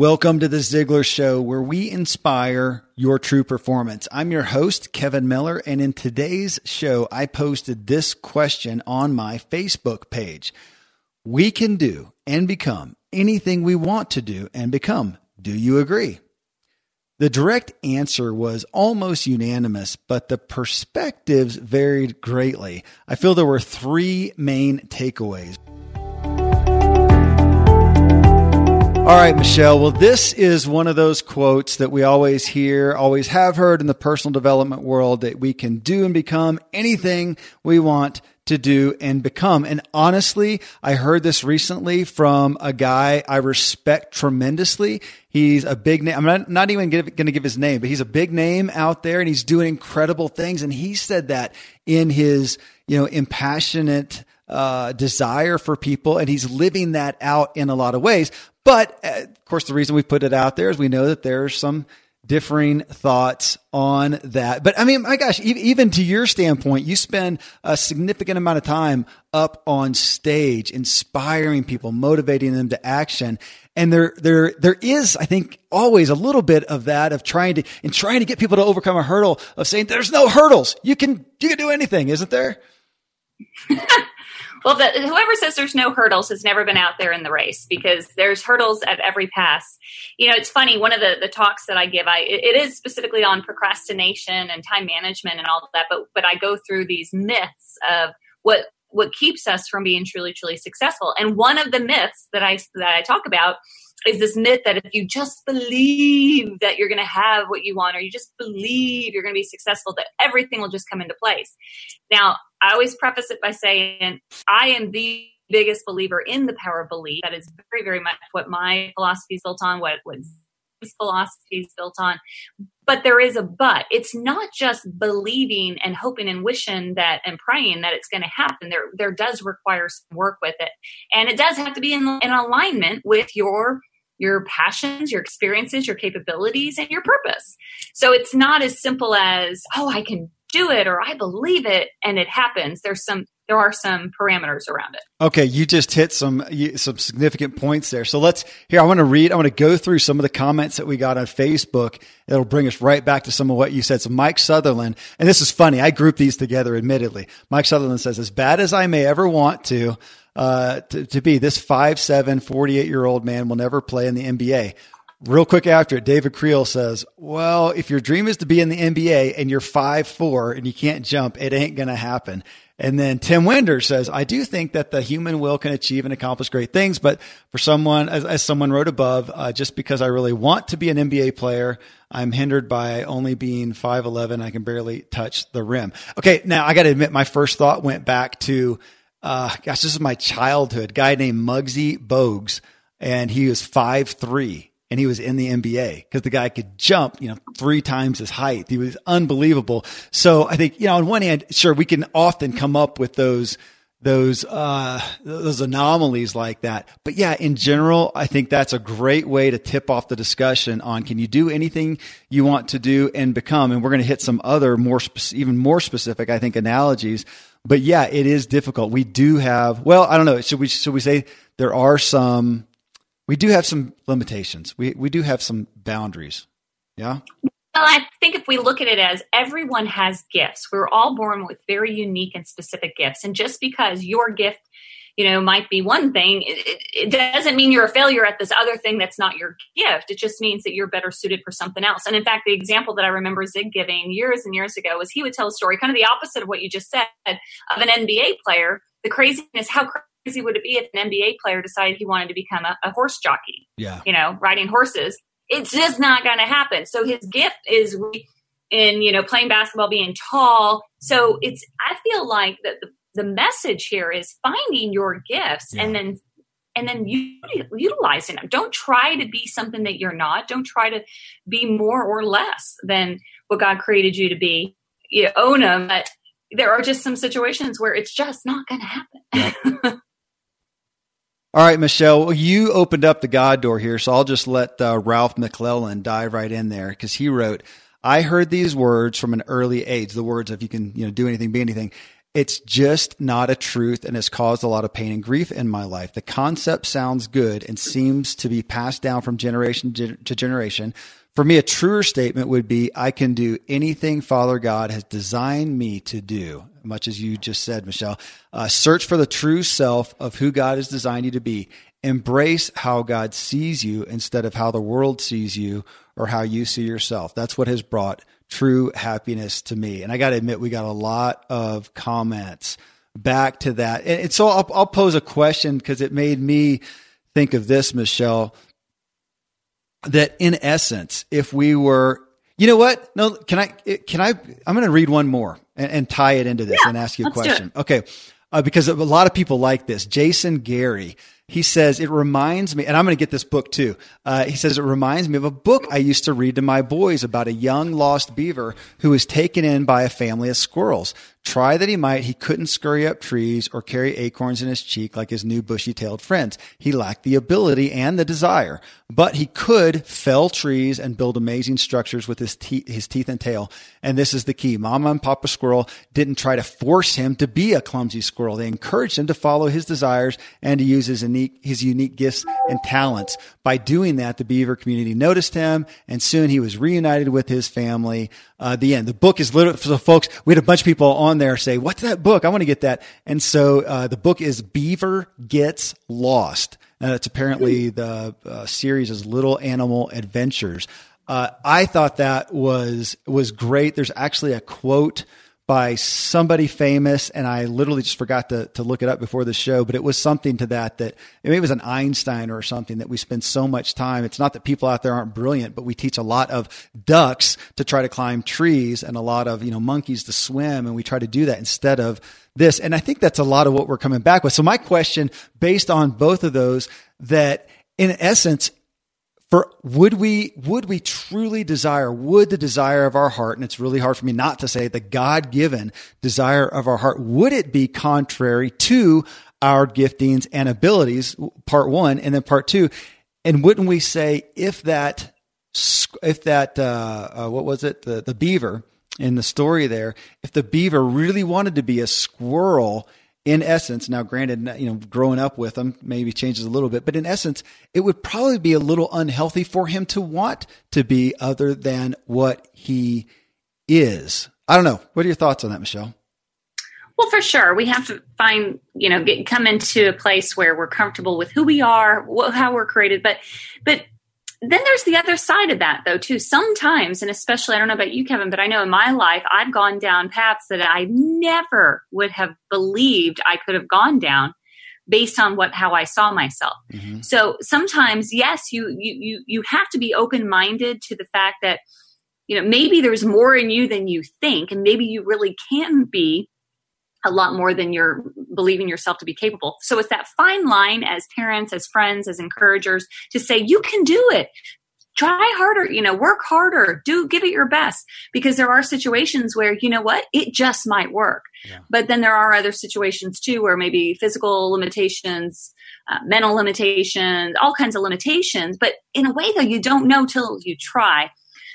Welcome to the Ziglar Show, where we inspire your true performance. I'm your host, Kevin Miller, and in today's show, I posted this question on my Facebook page. We can do and become anything we want to do and become. Do you agree? The direct answer was almost unanimous, but the perspectives varied greatly. I feel there were three main takeaways. All right, Michelle. Well, this is one of those quotes that we always hear, always have heard in the personal development world that we can do and become anything we want to do and become. And honestly, I heard this recently from a guy I respect tremendously. He's a big name. I'm not, not even going to give his name, but he's a big name out there and he's doing incredible things. And he said that in his, you know, impassionate, uh, desire for people and he's living that out in a lot of ways. But uh, of course, the reason we put it out there is we know that there's some differing thoughts on that. But I mean, my gosh, even to your standpoint, you spend a significant amount of time up on stage, inspiring people, motivating them to action. And there, there, there is, I think, always a little bit of that of trying to, and trying to get people to overcome a hurdle of saying, there's no hurdles. You can, you can do anything, isn't there? Well, the, whoever says there's no hurdles has never been out there in the race because there's hurdles at every pass. You know, it's funny. One of the, the talks that I give, I it is specifically on procrastination and time management and all that. But but I go through these myths of what what keeps us from being truly truly successful. And one of the myths that I that I talk about is this myth that if you just believe that you're going to have what you want or you just believe you're going to be successful that everything will just come into place now i always preface it by saying i am the biggest believer in the power of belief. That is very very much what my philosophy is built on what what philosophy is built on. But there is a but. It's not just believing and hoping and wishing that and praying that it's going to happen. There there does require some work with it. And it does have to be in, in alignment with your your passions, your experiences, your capabilities, and your purpose. So it's not as simple as, oh, I can do it or I believe it and it happens. There's some there are some parameters around it. Okay, you just hit some some significant points there. So let's here I want to read I want to go through some of the comments that we got on Facebook. It'll bring us right back to some of what you said. So Mike Sutherland, and this is funny. I grouped these together admittedly. Mike Sutherland says as bad as I may ever want to uh, to, to be. This 5'7", 48 year old man will never play in the NBA. Real quick after it, David Creel says, well, if your dream is to be in the NBA and you're five four and you can't jump, it ain't going to happen. And then Tim Winder says, I do think that the human will can achieve and accomplish great things, but for someone, as, as someone wrote above, uh, just because I really want to be an NBA player, I'm hindered by only being 5'11. I can barely touch the rim. Okay. Now I got to admit, my first thought went back to uh, gosh, this is my childhood. Guy named Muggsy Bogues, and he was five three, and he was in the NBA because the guy could jump, you know, three times his height. He was unbelievable. So I think, you know, on one hand, sure, we can often come up with those those uh those anomalies like that but yeah in general i think that's a great way to tip off the discussion on can you do anything you want to do and become and we're going to hit some other more even more specific i think analogies but yeah, it is difficult. We do have, well, I don't know. Should we, should we say there are some, we do have some limitations. We, we do have some boundaries. Yeah. Well, I think if we look at it as everyone has gifts, we're all born with very unique and specific gifts. And just because your gift you know might be one thing it, it, doesn't mean you're a failure at this other thing that's not your gift it just means that you're better suited for something else and in fact the example that i remember zig giving years and years ago was he would tell a story kind of the opposite of what you just said of an nba player the craziness how crazy would it be if an nba player decided he wanted to become a, a horse jockey yeah you know riding horses it's just not going to happen so his gift is in you know playing basketball being tall so it's i feel like that the the message here is finding your gifts yeah. and then and then utilizing them. Don't try to be something that you're not. Don't try to be more or less than what God created you to be. You own them, but there are just some situations where it's just not going to happen. Yeah. All right, Michelle, you opened up the God door here, so I'll just let uh, Ralph McClellan dive right in there because he wrote, I heard these words from an early age, the words of you can, you know, do anything, be anything It's just not a truth and has caused a lot of pain and grief in my life. The concept sounds good and seems to be passed down from generation to generation. For me, a truer statement would be I can do anything Father God has designed me to do, much as you just said, Michelle. Uh, search for the true self of who God has designed you to be. Embrace how God sees you instead of how the world sees you or how you see yourself. That's what has brought true happiness to me. And I got to admit, we got a lot of comments back to that. And, so I'll, I'll pose a question because it made me think of this, Michelle, that in essence, if we were, you know what? No, can I, can I, I'm going to read one more and, and, tie it into this yeah, and ask you a question. Okay. Uh, because a lot of people like this. Jason Gary, he says, it reminds me, and I'm going to get this book too. Uh, he says, it reminds me of a book I used to read to my boys about a young lost beaver who was taken in by a family of squirrels. Try that he might, he couldn't scurry up trees or carry acorns in his cheek like his new bushy tailed friends. He lacked the ability and the desire, but he could fell trees and build amazing structures with his, te- his teeth and tail. And this is the key. Mama and Papa Squirrel didn't try to force him to be a clumsy squirrel. They encouraged him to follow his desires and to use his unique, his unique gifts and talents. By doing that, the beaver community noticed him and soon he was reunited with his family. Uh, the end. The book is literally, so folks, we had a bunch of people on there say, what's that book? I want to get that. And so, uh, the book is Beaver Gets Lost. And it's apparently the uh, series is Little Animal Adventures. Uh, I thought that was, was great. There's actually a quote, by somebody famous, and I literally just forgot to, to look it up before the show, but it was something to that that maybe it was an Einstein or something that we spend so much time. It's not that people out there aren't brilliant, but we teach a lot of ducks to try to climb trees and a lot of, you know, monkeys to swim, and we try to do that instead of this. And I think that's a lot of what we're coming back with. So my question based on both of those that in essence, for would we would we truly desire would the desire of our heart and it's really hard for me not to say the god-given desire of our heart would it be contrary to our giftings and abilities part 1 and then part 2 and wouldn't we say if that if that uh, uh, what was it? The the beaver in the story there if the beaver really wanted to be a squirrel in essence, now granted, you know, growing up with him maybe changes a little bit, but in essence, it would probably be a little unhealthy for him to want to be other than what he is. I don't know. What are your thoughts on that, Michelle? Well, for sure, we have to find, you know, get, come into a place where we're comfortable with who we are, how we're created. But, but then there's the other side of that though too sometimes and especially i don't know about you kevin but i know in my life i've gone down paths that i never would have believed i could have gone down based on what how i saw myself mm-hmm. so sometimes yes you you you you have to be open minded to the fact that you know maybe there's more in you than you think and maybe you really can be a lot more than you're believing yourself to be capable. So it's that fine line as parents, as friends, as encouragers to say, you can do it. Try harder, you know, work harder, do give it your best because there are situations where, you know what, it just might work. Yeah. But then there are other situations too where maybe physical limitations, uh, mental limitations, all kinds of limitations. But in a way, though, you don't know till you try.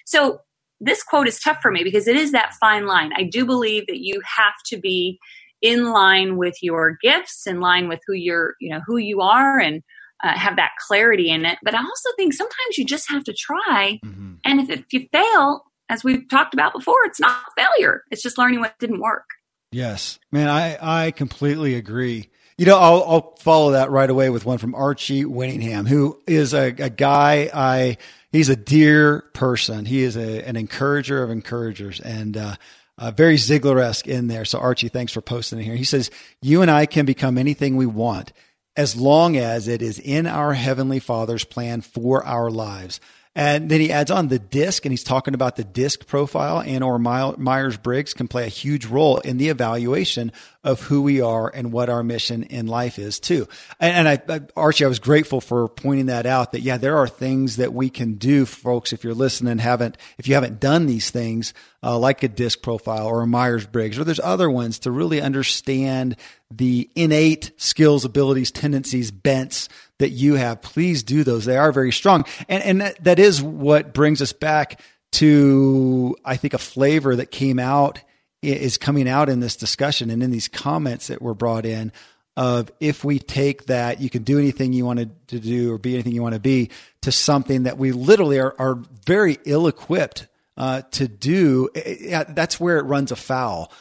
So this quote is tough for me because it is that fine line. I do believe that you have to be in line with your gifts, in line with who you're, you know, who you are, and uh, have that clarity in it. But I also think sometimes you just have to try, mm-hmm. and if, if you fail, as we've talked about before, it's not failure. It's just learning what didn't work. Yes, man, I I completely agree. You know, I'll, I'll follow that right away with one from Archie Winningham, who is a, a guy I he's a dear person. He is a, an encourager of encouragers and uh, uh, very Ziglar esque in there. So, Archie, thanks for posting it here. He says, You and I can become anything we want as long as it is in our Heavenly Father's plan for our lives. And then he adds on the disc, and he's talking about the disc profile and or Myers Briggs can play a huge role in the evaluation of who we are and what our mission in life is too. And, and I, I, Archie, I was grateful for pointing that out that yeah, there are things that we can do, folks. If you're listening, haven't, if you haven't done these things, uh, like a disc profile or a Myers Briggs, or there's other ones to really understand the innate skills, abilities, tendencies, bents that you have, please do those. They are very strong. And, and that, that is what brings us back to, I think, a flavor that came out is coming out in this discussion and in these comments that were brought in of if we take that you can do anything you wanted to do or be anything you want to be to something that we literally are, are very ill equipped uh, to do, yeah, that's where it runs afoul.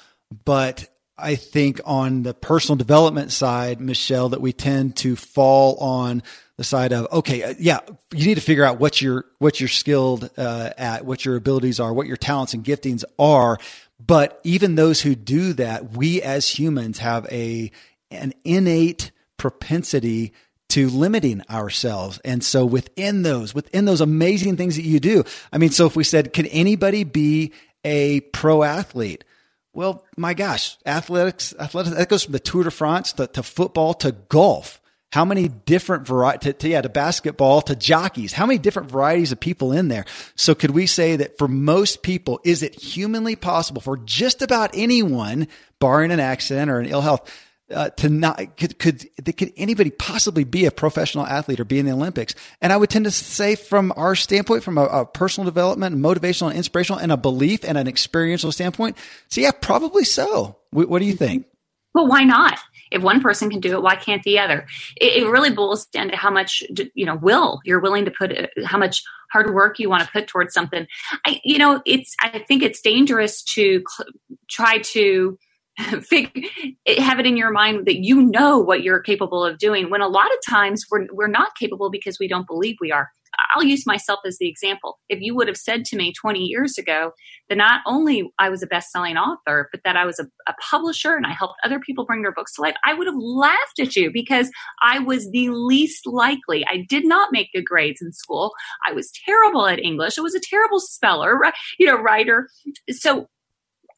But I think on the personal development side, Michelle, that we tend to fall on the side of okay, uh, yeah, you need to figure out what you're what you're skilled uh, at, what your abilities are, what your talents and giftings are. But even those who do that, we as humans have a an innate propensity to limiting ourselves. And so within those, within those amazing things that you do, I mean, so if we said, can anybody be a pro athlete? Well, my gosh, athletics, athletics, that goes from the Tour de France to, to football to golf. How many different variety, to, to, yeah, to basketball, to jockeys, how many different varieties of people in there? So could we say that for most people, is it humanly possible for just about anyone, barring an accident or an ill health, uh, to not could could could anybody possibly be a professional athlete or be in the Olympics? And I would tend to say, from our standpoint, from a, a personal development, motivational, and inspirational, and a belief and an experiential standpoint, so yeah, probably so. what, what do you think? Well, why not? If one person can do it, why can't the other? It, it really boils down to how much you know will you're willing to put, uh, how much hard work you want to put towards something. I, you know, it's I think it's dangerous to cl- try to have it in your mind that you know what you're capable of doing when a lot of times we're, we're not capable because we don't believe we are i'll use myself as the example. If you would have said to me 20 years ago that not only i was a best-selling author but that i was a, a publisher and i helped other people bring their books to life i would have laughed at you because i was the least likely. I did not make good grades in school. I was terrible at english. I was a terrible speller you know writer. So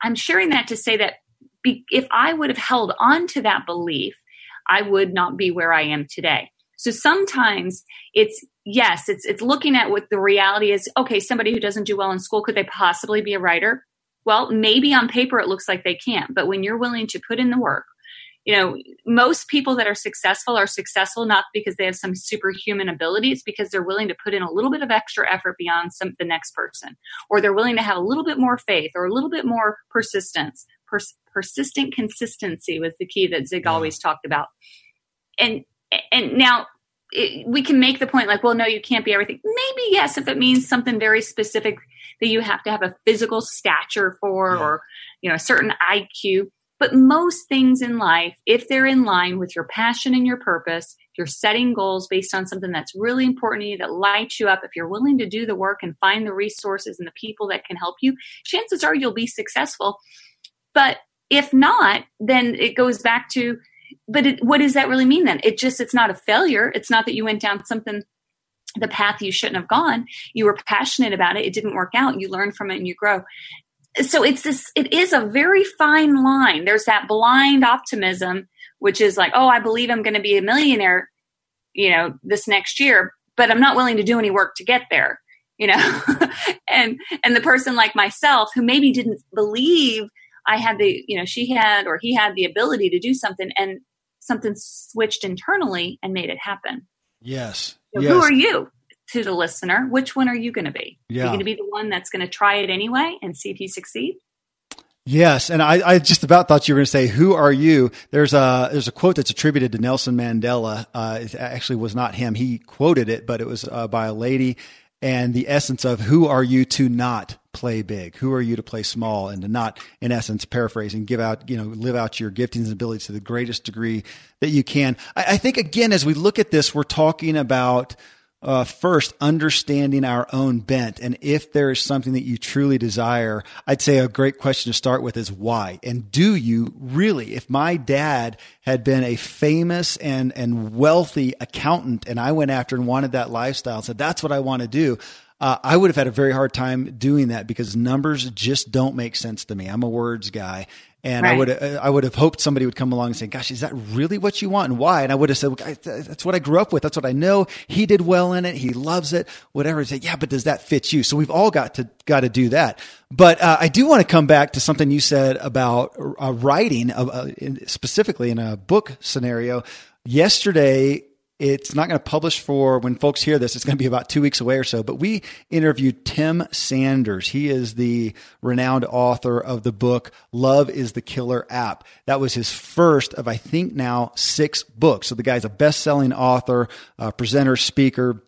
i'm sharing that to say that if I would have held on to that belief, I would not be where I am today. So sometimes it's yes, it's it's looking at what the reality is. Okay, somebody who doesn't do well in school could they possibly be a writer? Well, maybe on paper it looks like they can't, but when you're willing to put in the work, you know, most people that are successful are successful not because they have some superhuman ability. It's because they're willing to put in a little bit of extra effort beyond some the next person, or they're willing to have a little bit more faith or a little bit more persistence. Pers- persistent consistency was the key that Zig always talked about. And and now it, we can make the point like, well, no, you can't be everything. Maybe yes, if it means something very specific that you have to have a physical stature for, yeah. or you know, a certain IQ. But most things in life, if they're in line with your passion and your purpose, you're setting goals based on something that's really important to you that lights you up. If you're willing to do the work and find the resources and the people that can help you, chances are you'll be successful. But if not, then it goes back to, but it, what does that really mean then? It just, it's not a failure. It's not that you went down something the path you shouldn't have gone. You were passionate about it. It didn't work out. You learn from it and you grow so it's this it is a very fine line there's that blind optimism which is like oh i believe i'm going to be a millionaire you know this next year but i'm not willing to do any work to get there you know and and the person like myself who maybe didn't believe i had the you know she had or he had the ability to do something and something switched internally and made it happen yes, so yes. who are you to the listener, which one are you going to be? Yeah. Are you going to be the one that's going to try it anyway and see if you succeed? Yes, and I, I, just about thought you were going to say, "Who are you?" There's a there's a quote that's attributed to Nelson Mandela. Uh, it actually was not him; he quoted it, but it was uh, by a lady. And the essence of "Who are you to not play big? Who are you to play small?" and to not, in essence, paraphrasing, give out you know live out your giftings and abilities to the greatest degree that you can. I, I think again, as we look at this, we're talking about uh, first understanding our own bent. And if there is something that you truly desire, I'd say a great question to start with is why? And do you really? If my dad had been a famous and, and wealthy accountant and I went after and wanted that lifestyle, and said, that's what I want to do. Uh, I would have had a very hard time doing that because numbers just don't make sense to me. I'm a words guy, and right. I would I would have hoped somebody would come along and say, "Gosh, is that really what you want and why?" And I would have said, "That's what I grew up with. That's what I know. He did well in it. He loves it. Whatever." Say, "Yeah, but does that fit you?" So we've all got to got to do that. But uh, I do want to come back to something you said about uh, writing, uh, specifically in a book scenario. Yesterday, it's not going to publish for when folks hear this. It's going to be about two weeks away or so. But we interviewed Tim Sanders. He is the renowned author of the book Love is the Killer App. That was his first of, I think, now six books. So the guy's a best selling author, uh, presenter, speaker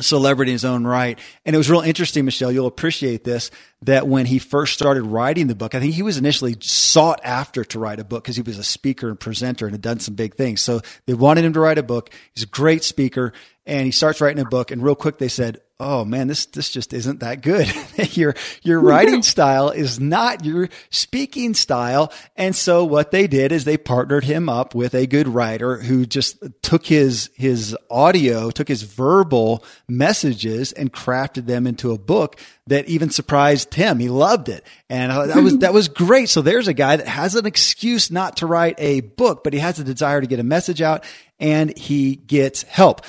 celebrity in his own right. And it was real interesting, Michelle. You'll appreciate this that when he first started writing the book, I think he was initially sought after to write a book because he was a speaker and presenter and had done some big things. So they wanted him to write a book. He's a great speaker and he starts writing a book and real quick they said, oh man, this this just isn't that good. your your writing style is not your speaking style. And so what they did is they partnered him up with a good writer who just took his his audio, took his verbal messages and crafted them into a book that even surprised him. He loved it. And uh, that was that was great. So there's a guy that has an excuse not to write a book, but he has a desire to get a message out and he gets help.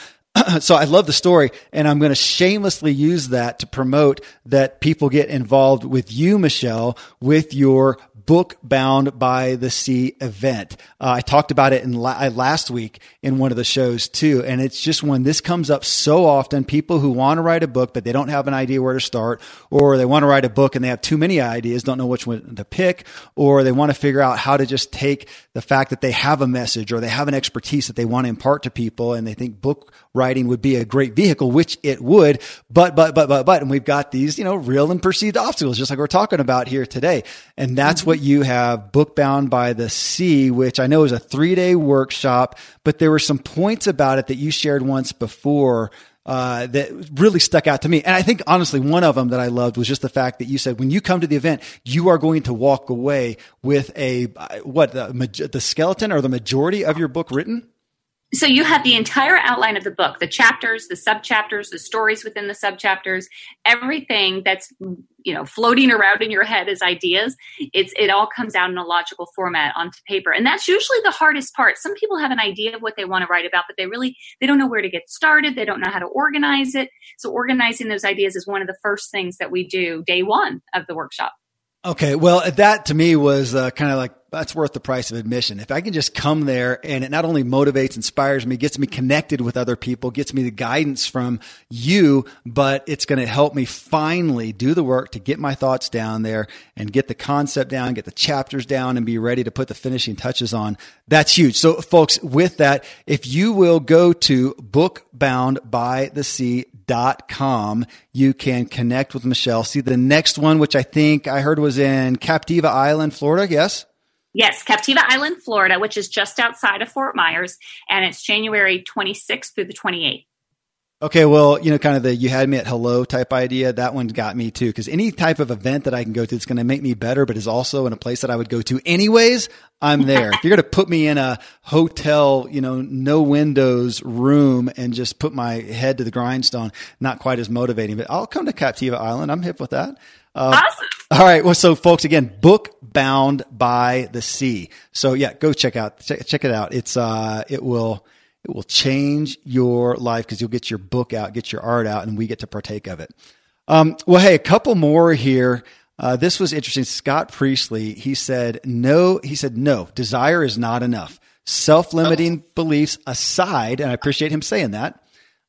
so I love the story and I'm going to shamelessly use that to promote that people get involved with you, Michelle, with your book bound by the sea event. Uh, I talked about it in la- last week in one of the shows too. And it's just when this comes up so often, people who want to write a book, but they don't have an idea where to start, or they want to write a book and they have too many ideas, don't know which one to pick, or they want to figure out how to just take the fact that they have a message or they have an expertise that they want to impart to people and they think book writing would be a great vehicle, which it would. But, but, but, but, but, and we've got these, you know, real and perceived obstacles, just like we're talking about here today. And that's mm-hmm. What you have book bound by the sea, which I know is a three day workshop, but there were some points about it that you shared once before uh, that really stuck out to me. And I think honestly, one of them that I loved was just the fact that you said when you come to the event, you are going to walk away with a what the, the skeleton or the majority of your book written so you have the entire outline of the book the chapters the subchapters the stories within the subchapters everything that's you know floating around in your head as ideas. It's it all comes out in a logical format onto paper. And that's usually the hardest part. Some people have an idea of what they want to write about but they really they don't know where to get started. They don't know how to organize it. So organizing those ideas is one of the first things that we do day one of the workshop. Okay, well, that to me was uh, kind of like that's worth the price of admission. If I can just come there and it not only motivates, inspires me, gets me connected with other people, gets me the guidance from you, but it's going to help me finally do the work to get my thoughts down there and get the concept down, get the chapters down and be ready to put the finishing touches on. That's huge. So folks, with that, if you will go to bookboundbythesea.com. You can connect with Michelle. See the next one, which I think I heard was in Captiva Island, Florida. Yes. Yes, Captiva Island, Florida, which is just outside of Fort Myers, and it's January 26th through the 28th. Okay, well, you know, kind of the you had me at hello type idea. That one got me too, because any type of event that I can go to that's going to make me better, but is also in a place that I would go to anyways, I'm there. if you're going to put me in a hotel, you know, no windows room and just put my head to the grindstone, not quite as motivating, but I'll come to Captiva Island. I'm hip with that. Uh, awesome. All right. Well, so folks, again, book bound by the sea. So yeah, go check out, check, check it out. It's, uh, it will, it will change your life because you'll get your book out, get your art out, and we get to partake of it. Um, well, hey, a couple more here. Uh, this was interesting. Scott Priestley, he said, no, he said, no, desire is not enough. Self limiting oh. beliefs aside, and I appreciate him saying that,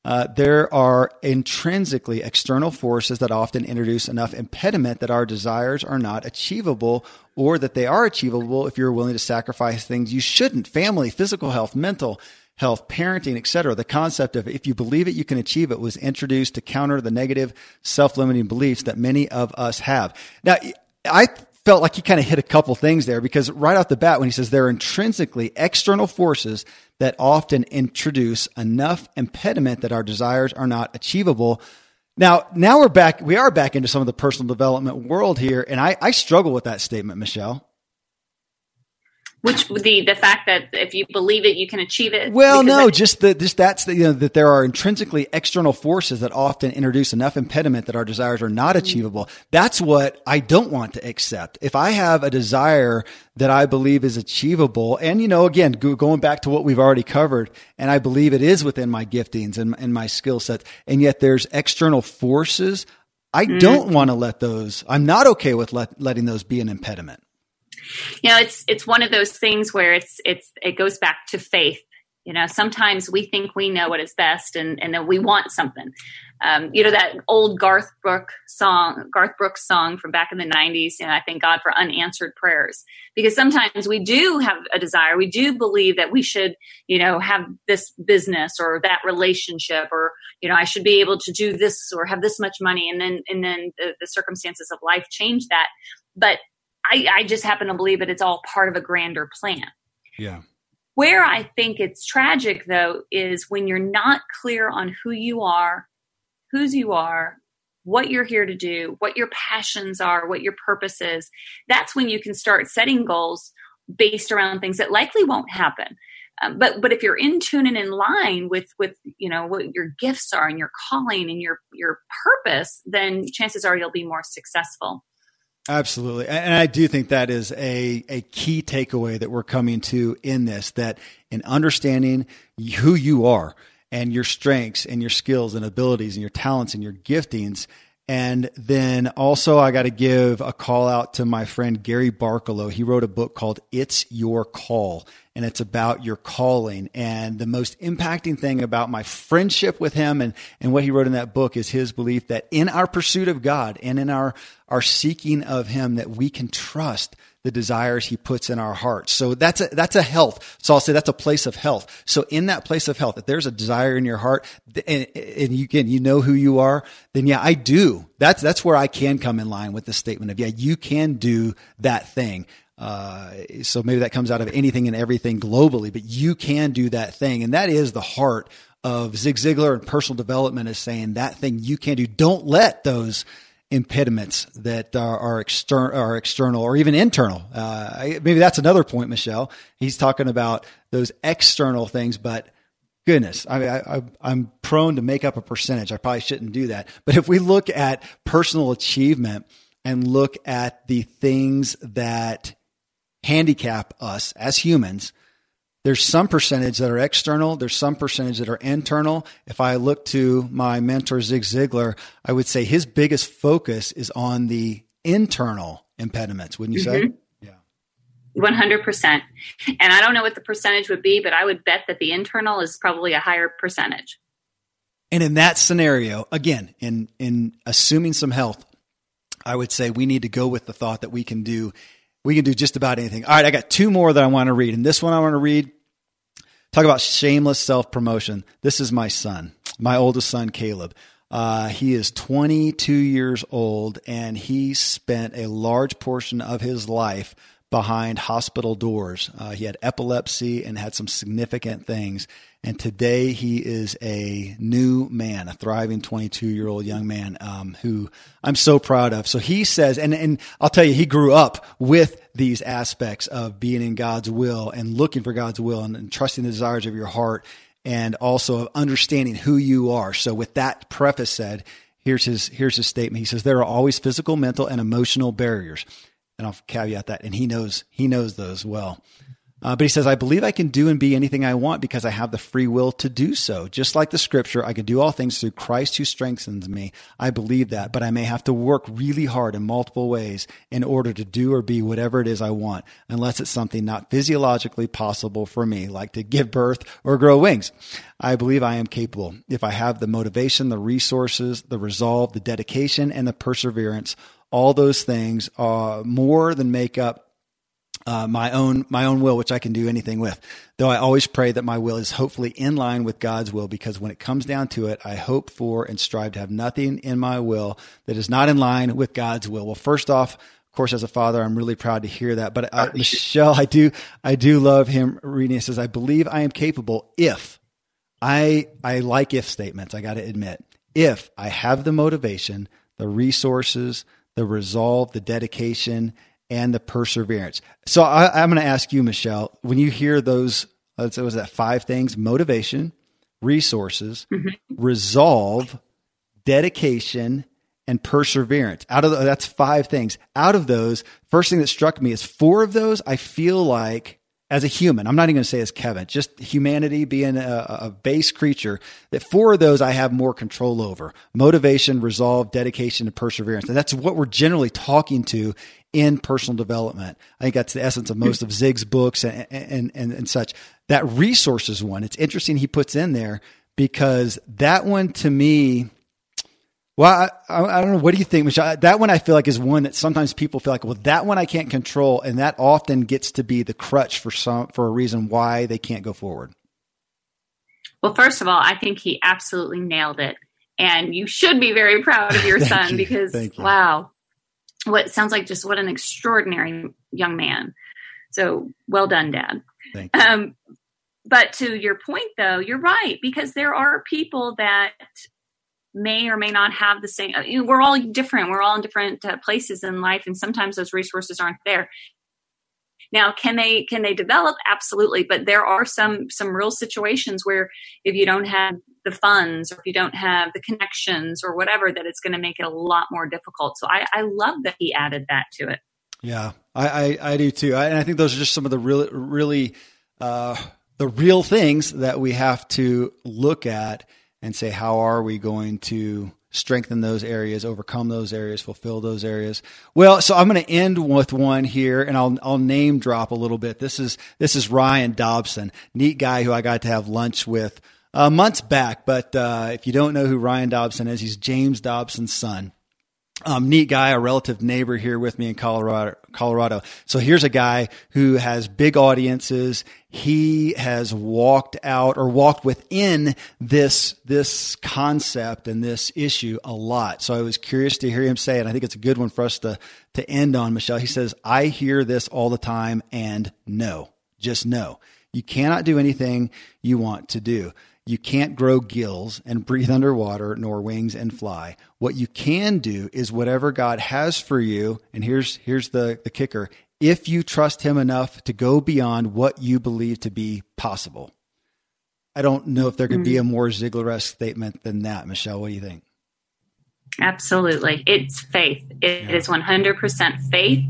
uh, there are intrinsically external forces that often introduce enough impediment that our desires are not achievable or that they are achievable if you're willing to sacrifice things you shouldn't family, physical health, mental health, parenting, etc. The concept of if you believe it, you can achieve it was introduced to counter the negative self-limiting beliefs that many of us have. Now, I felt like he kind of hit a couple things there because right off the bat, when he says there are intrinsically external forces that often introduce enough impediment that our desires are not achievable. Now, now we're back, we are back into some of the personal development world here. And I, I struggle with that statement, Michelle which the the fact that if you believe it you can achieve it well no that, just the just that's the, you know that there are intrinsically external forces that often introduce enough impediment that our desires are not achievable. That's what i don't want to accept. If i have a desire that i believe is achievable and you know again go, going back to what we've already covered and i believe it is within my giftings and, and my skill sets and yet there's external forces i mm-hmm. don't want to let those i'm not okay with let, letting those be an impediment you know it's it's one of those things where it's it's it goes back to faith You know, sometimes we think we know what is best and, and we want something. Um, you know, that old Garth Brooks song, Garth Brooks song from back in the 90s, and I thank God for unanswered prayers. Because sometimes we do have a desire, we do believe that we should, you know, have this business or that relationship, or, you know, I should be able to do this or have this much money. And then, and then the, the circumstances of life change that. But I, I just happen to believe that it's all part of a grander plan. Yeah. Where I think it's tragic, though, is when you're not clear on who you are, whose you are, what you're here to do, what your passions are, what your purpose is. That's when you can start setting goals based around things that likely won't happen. Um, but but if you're in tune and in line with with you know what your gifts are and your calling and your your purpose, then chances are you'll be more successful. Absolutely. And I do think that is a, a key takeaway that we're coming to in this, that in understanding who you are and your strengths and your skills and abilities and your talents and your giftings. And then also I got to give a call out to my friend Gary Barkalow. He wrote a book called It's Your Call and it's about your calling. And the most impacting thing about my friendship with him and, and what he wrote in that book is his belief that in our pursuit of God and in our, our seeking of him, that we can trust the desires he puts in our hearts. So that's a, that's a health. So I'll say that's a place of health. So in that place of health, if there's a desire in your heart and, and you can, you know who you are, then yeah, I do. That's, that's where I can come in line with the statement of, yeah, you can do that thing. Uh, so maybe that comes out of anything and everything globally, but you can do that thing. And that is the heart of Zig Ziglar and personal development is saying that thing you can do. Don't let those impediments that are, are, external, are external or even internal. Uh, maybe that's another point, Michelle. He's talking about those external things, but goodness, I, I, am prone to make up a percentage. I probably shouldn't do that. But if we look at personal achievement and look at the things that handicap us as humans. There's some percentage that are external. There's some percentage that are internal. If I look to my mentor, Zig Ziglar, I would say his biggest focus is on the internal impediments, wouldn't you mm-hmm. say? Yeah. 100%. And I don't know what the percentage would be, but I would bet that the internal is probably a higher percentage. And in that scenario, again, in, in assuming some health, I would say we need to go with the thought that we can do we can do just about anything. All right, I got two more that I want to read. And this one I want to read talk about shameless self promotion. This is my son, my oldest son, Caleb. Uh, he is 22 years old and he spent a large portion of his life behind hospital doors. Uh, he had epilepsy and had some significant things. And today he is a new man, a thriving 22 year old young man um, who I'm so proud of. So he says, and, and I'll tell you, he grew up with these aspects of being in God's will and looking for God's will and, and trusting the desires of your heart and also of understanding who you are. So with that preface said, here's his, here's his statement. He says, there are always physical, mental, and emotional barriers and I'll caveat that. And he knows he knows those well. Uh, but he says, I believe I can do and be anything I want because I have the free will to do so. Just like the scripture, I can do all things through Christ who strengthens me. I believe that, but I may have to work really hard in multiple ways in order to do or be whatever it is I want, unless it's something not physiologically possible for me, like to give birth or grow wings. I believe I am capable if I have the motivation, the resources, the resolve, the dedication, and the perseverance all those things are more than make up uh, my own my own will, which I can do anything with. Though I always pray that my will is hopefully in line with God's will, because when it comes down to it, I hope for and strive to have nothing in my will that is not in line with God's will. Well, first off, of course, as a father, I'm really proud to hear that. But uh, Michelle, I do I do love him reading. It says, "I believe I am capable if I I like if statements. I got to admit, if I have the motivation, the resources." the resolve, the dedication, and the perseverance. So I, am going to ask you, Michelle, when you hear those, let's say, was that five things motivation, resources, mm-hmm. resolve, dedication, and perseverance. Out of the, that's five things. Out of those, first thing that struck me is four of those I feel like as a human, I'm not even going to say as Kevin, just humanity being a, a, base creature, that four of those I have more control over motivation, resolve, dedication, and perseverance. And that's what we're generally talking to in personal development. I think that's the essence of most of Zig's books and, and, and, and such. That resources one, it's interesting he puts in there because that one to me, well, I, I, don't know. What do you think, Michelle? That one I feel like is one that sometimes people feel like, well, that one I can't control, and that often gets to be the crutch for some for a reason why they can't go forward. Well, first of all, I think he absolutely nailed it, and you should be very proud of your son you. because wow, what sounds like just what an extraordinary young man. So well done, Dad. Um, but to your point, though, you're right because there are people that may or may not have the same you know, we're all different. We're all in different uh, places in life and sometimes those resources aren't there. Now can they can they develop? Absolutely but there are some some real situations where if you don't have the funds or if you don't have the connections or whatever that it's going to make it a lot more difficult. So i i love that he added that to it. Yeah i i, I do too. I, and i think those are just some of the really really uh the real things that we have to look at and say, how are we going to strengthen those areas, overcome those areas, fulfill those areas. Well, so I'm going to end with one here and I'll, I'll name drop a little bit. This is, this is Ryan Dobson, neat guy who I got to have lunch with uh, months back. But, uh, if you don't know who Ryan Dobson is, he's James Dobson's son. Um, neat guy, a relative neighbor here with me in Colorado, Colorado. So here's a guy who has big audiences. He has walked out or walked within this, this concept and this issue a lot. So I was curious to hear him say, and I think it's a good one for us to, to end on, Michelle. He says, I hear this all the time and no, just no. You cannot do anything you want to do. You can't grow gills and breathe underwater, nor wings and fly. What you can do is whatever God has for you. And here's, here's the, the kicker. If you trust him enough to go beyond what you believe to be possible. I don't know if there could mm-hmm. be a more Ziglar-esque statement than that. Michelle, what do you think? Absolutely. It's faith. It yeah. is 100% faith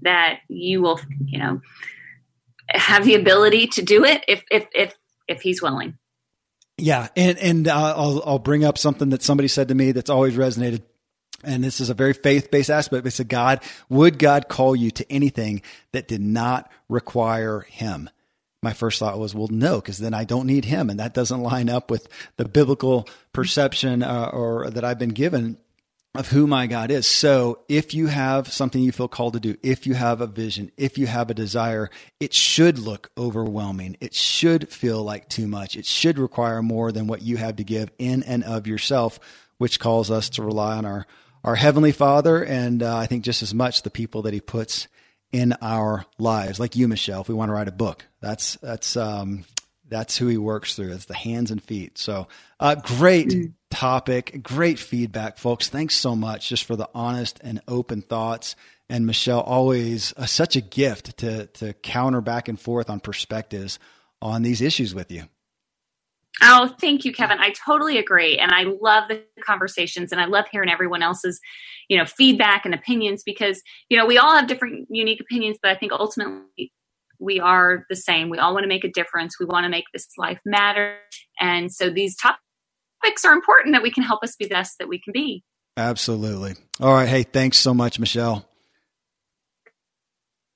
that you will, you know, have the ability to do it if, if, if, if he's willing. Yeah, and and uh, I'll I'll bring up something that somebody said to me that's always resonated. And this is a very faith based aspect. It's a God, would God call you to anything that did not require Him? My first thought was, well, no, because then I don't need Him. And that doesn't line up with the biblical perception uh, or that I've been given of who my God is. So if you have something you feel called to do, if you have a vision, if you have a desire, it should look overwhelming. It should feel like too much. It should require more than what you have to give in and of yourself, which calls us to rely on our, our heavenly father. And uh, I think just as much the people that he puts in our lives, like you, Michelle, if we want to write a book, that's, that's, um, that's who he works through. It's the hands and feet. So, uh, great mm. topic, great feedback, folks. Thanks so much just for the honest and open thoughts. And Michelle, always uh, such a gift to to counter back and forth on perspectives on these issues with you. Oh, thank you, Kevin. I totally agree, and I love the conversations, and I love hearing everyone else's, you know, feedback and opinions because you know we all have different, unique opinions, but I think ultimately we are the same. We all want to make a difference. We want to make this life matter. And so these topics are important that we can help us be the best that we can be. Absolutely. All right. Hey, thanks so much, Michelle.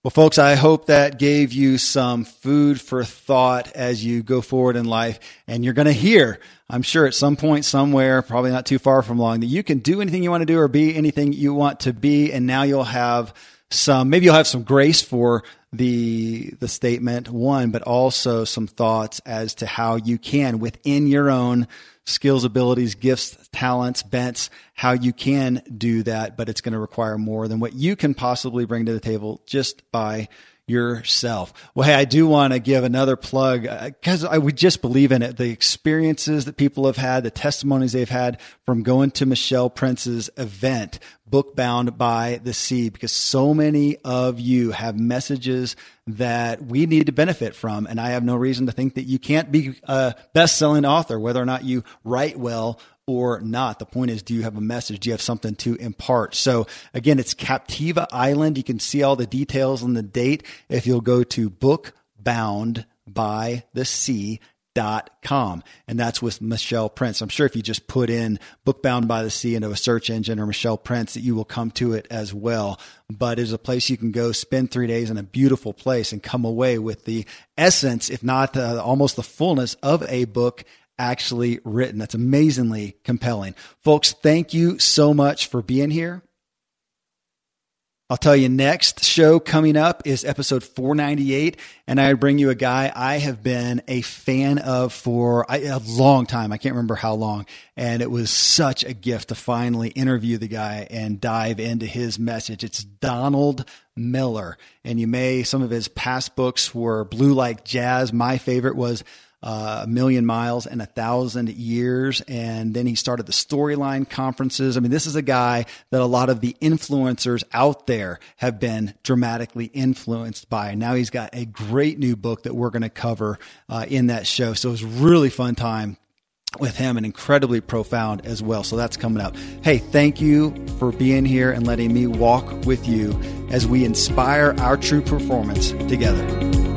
Well, folks, I hope that gave you some food for thought as you go forward in life. And you're going to hear, I'm sure at some point, somewhere, probably not too far from long, that you can do anything you want to do or be anything you want to be. And now you'll have some, maybe you'll have some grace for the the statement one, but also some thoughts as to how you can within your own skills, abilities, gifts, talents, bents, how you can do that, but it's going to require more than what you can possibly bring to the table just by yourself. Well, hey, I do want to give another plug because uh, I would just believe in it. The experiences that people have had, the testimonies they've had from going to Michelle Prince's event, Bookbound by the Sea, because so many of you have messages that we need to benefit from. And I have no reason to think that you can't be a best selling author, whether or not you write well or not. The point is, do you have a message? Do you have something to impart? So again, it's Captiva Island. You can see all the details on the date if you'll go to book bound by the sea dot com and that's with michelle prince i'm sure if you just put in bookbound by the sea into a search engine or michelle prince that you will come to it as well but it's a place you can go spend three days in a beautiful place and come away with the essence if not uh, almost the fullness of a book actually written that's amazingly compelling folks thank you so much for being here I'll tell you next show coming up is episode 498 and I bring you a guy I have been a fan of for a long time. I can't remember how long. And it was such a gift to finally interview the guy and dive into his message. It's Donald Miller. And you may, some of his past books were Blue Like Jazz. My favorite was uh, a million miles and a thousand years. And then he started the storyline conferences. I mean, this is a guy that a lot of the influencers out there have been dramatically influenced by. And now he's got a great new book that we're going to cover uh, in that show. So it was really fun time with him and incredibly profound as well. So that's coming up. Hey, thank you for being here and letting me walk with you as we inspire our true performance together.